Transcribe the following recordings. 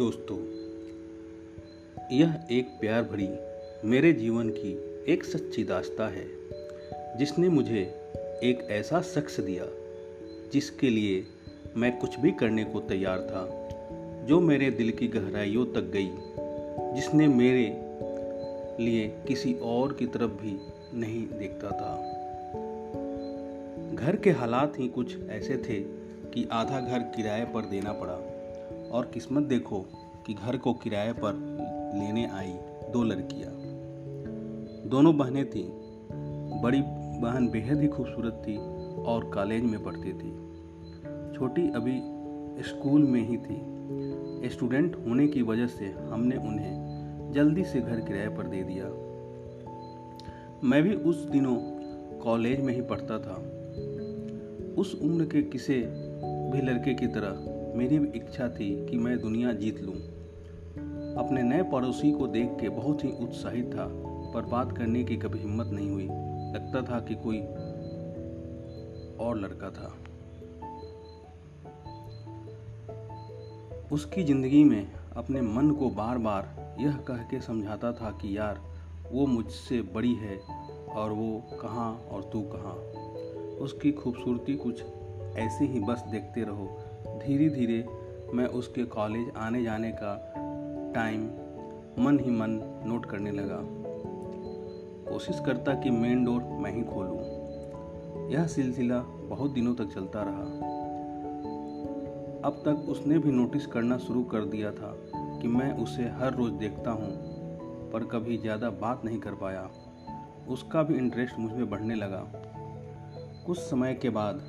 दोस्तों, यह एक प्यार भरी, मेरे जीवन की एक सच्ची दास्ता है, जिसने मुझे एक ऐसा शख्स दिया, जिसके लिए मैं कुछ भी करने को तैयार था, जो मेरे दिल की गहराइयों तक गई, जिसने मेरे लिए किसी और की तरफ़ भी नहीं देखता था। घर के हालात ही कुछ ऐसे थे कि आधा घर किराए पर देना पड़ा। और किस्मत देखो कि घर को किराए पर लेने आई दो लड़कियाँ। दोनों बहनें थीं। बड़ी बहन बेहद ही खूबसूरत थी और कॉलेज में पढ़ती थी। छोटी अभी स्कूल में ही थी। स्टूडेंट होने की वजह से हमने उन्हें जल्दी से घर किराए पर दे दिया। मैं भी उस दिनों कॉलेज में ही पढ़ता था। उस उम्र के किसी भी लड़के की तरह मेरी भी इच्छा थी कि मैं दुनिया जीत लूँ। अपने नए पड़ोसी को देख के बहुत ही उत्साहित था, पर बात करने की कभी हिम्मत नहीं हुई। लगता था कि कोई और लड़का था। उसकी ज़िंदगी में अपने मन को बार बार यह कह के समझाता था कि यार, वो मुझसे बड़ी है, और वो कहाँ और तू कहाँ? उसकी खूबसूरती कुछ ऐसे ही बस देखते रहो धीरे धीरे मैं उसके कॉलेज आने जाने का टाइम मन ही मन नोट करने लगा। कोशिश करता कि मेन डोर मैं ही खोलूं। यह सिलसिला बहुत दिनों तक चलता रहा। अब तक उसने भी नोटिस करना शुरू कर दिया था कि मैं उसे हर रोज़ देखता हूँ, पर कभी ज़्यादा बात नहीं कर पाया। उसका भी इंटरेस्ट मुझमें बढ़ने लगा। कुछ समय के बाद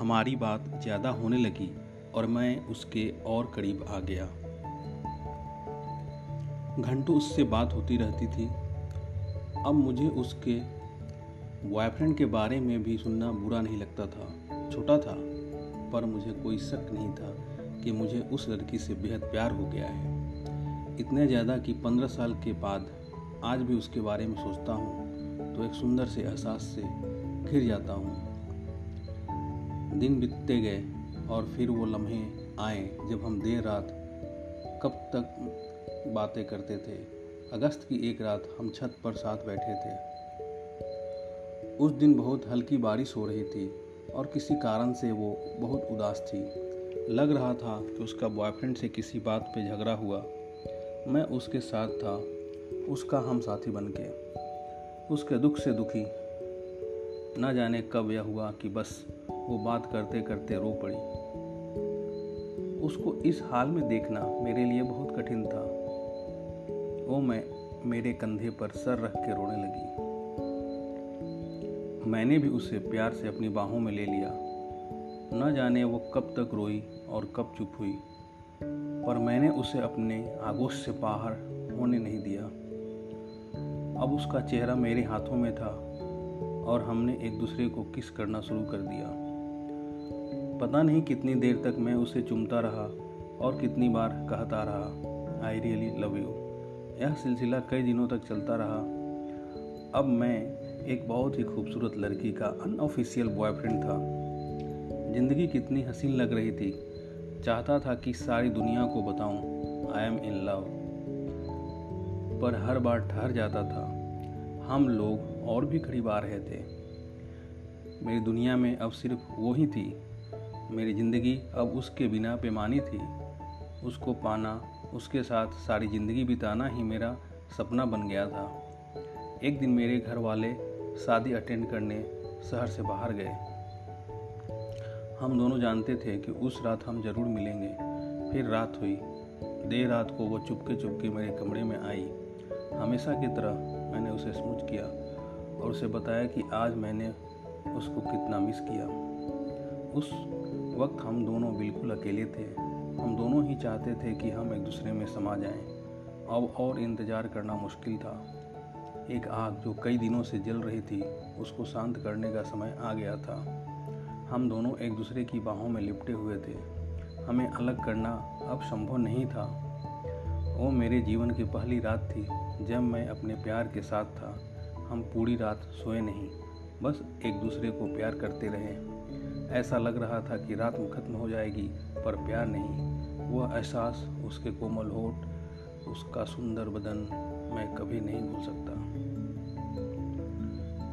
हमारी बात ज़्यादा होने लगी और मैं उसके और करीब आ गया। घंटों उससे बात होती रहती थी। अब मुझे उसके बॉयफ्रेंड के बारे में भी सुनना बुरा नहीं लगता था। छोटा था, पर मुझे कोई शक नहीं था कि मुझे उस लड़की से बेहद प्यार हो गया है। इतने ज़्यादा कि पंद्रह साल के बाद आज भी उसके बारे में सोचता हूँ तो एक सुंदर से एहसास से घिर जाता हूँ। दिन बीतते गए और फिर वो लम्हे आए जब हम देर रात कब तक बातें करते थे। अगस्त की एक रात हम छत पर साथ बैठे थे। उस दिन बहुत हल्की बारिश हो रही थी और किसी कारण से वो बहुत उदास थी। लग रहा था कि उसका बॉयफ्रेंड से किसी बात पे झगड़ा हुआ। मैं उसके साथ था, उसका हम साथी बन के उसके दुख से दुखी। न जाने कब यह हुआ कि बस वो बात करते करते रो पड़ी। उसको इस हाल में देखना मेरे लिए बहुत कठिन था। वो मैं मेरे कंधे पर सर रख के रोने लगी। मैंने भी उसे प्यार से अपनी बाहों में ले लिया। न जाने वो कब तक रोई और कब चुप हुई, पर मैंने उसे अपने आगोश से बाहर होने नहीं दिया। अब उसका चेहरा मेरे हाथों में था और हमने एक दूसरे को किस करना शुरू कर दिया। पता नहीं कितनी देर तक मैं उसे चुमता रहा और कितनी बार कहता रहा आई रियली लव यू यह सिलसिला कई दिनों तक चलता रहा। अब मैं एक बहुत ही खूबसूरत लड़की का अनऑफिशियल बॉयफ्रेंड था। ज़िंदगी कितनी हसीन लग रही थी। चाहता था कि सारी दुनिया को बताऊँ आई एम इन लव पर हर बार ठहर जाता था। हम लोग और भी करीब आ रहे थे। मेरी दुनिया में अब सिर्फ़ वो ही थी मेरी ज़िंदगी अब उसके बिना बेमानी थी। उसको पाना, उसके साथ सारी ज़िंदगी बिताना ही मेरा सपना बन गया था। एक दिन मेरे घर वाले शादी अटेंड करने शहर से बाहर गए। हम दोनों जानते थे कि उस रात हम ज़रूर मिलेंगे। फिर रात हुई। देर रात को वो चुपके चुपके मेरे कमरे में आई। हमेशा की तरह मैंने उसे स्मूच किया और उसे बताया कि आज मैंने उसको कितना मिस किया। उस वक्त हम दोनों बिल्कुल अकेले थे। हम दोनों ही चाहते थे कि हम एक दूसरे में समा जाएँ। अब और इंतज़ार करना मुश्किल था। एक आग जो कई दिनों से जल रही थी, उसको शांत करने का समय आ गया था। हम दोनों एक दूसरे की बाहों में लिपटे हुए थे। हमें अलग करना अब संभव नहीं था। वो मेरे जीवन की पहली रात थी, जब मैं अपने प्यार के साथ था। हम पूरी रात सोए नहीं, बस एक दूसरे को प्यार करते रहे। ऐसा लग रहा था कि रात में खत्म हो जाएगी, पर प्यार नहीं। वह एहसास, उसके कोमल होठ, उसका सुंदर बदन मैं कभी नहीं भूल सकता।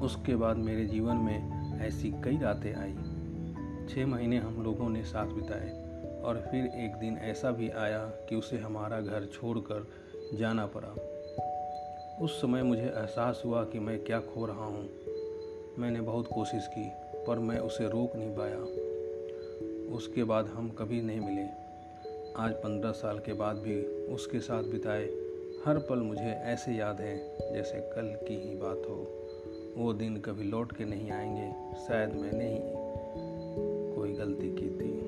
उसके बाद मेरे जीवन में ऐसी कई रातें आई। छः महीने हम लोगों ने साथ बिताए, और फिर एक दिन ऐसा भी आया कि उसे हमारा घर छोड़कर जाना पड़ा। उस समय मुझे एहसास हुआ कि मैं क्या खो रहा हूँ। मैंने बहुत कोशिश की पर मैं उसे रोक नहीं पाया। उसके बाद हम कभी नहीं मिले। आज पंद्रह साल के बाद भी उसके साथ बिताए हर पल मुझे ऐसे याद है जैसे कल की ही बात हो। वो दिन कभी लौट के नहीं आएँगे, शायद मैंने ही कोई गलती की थी।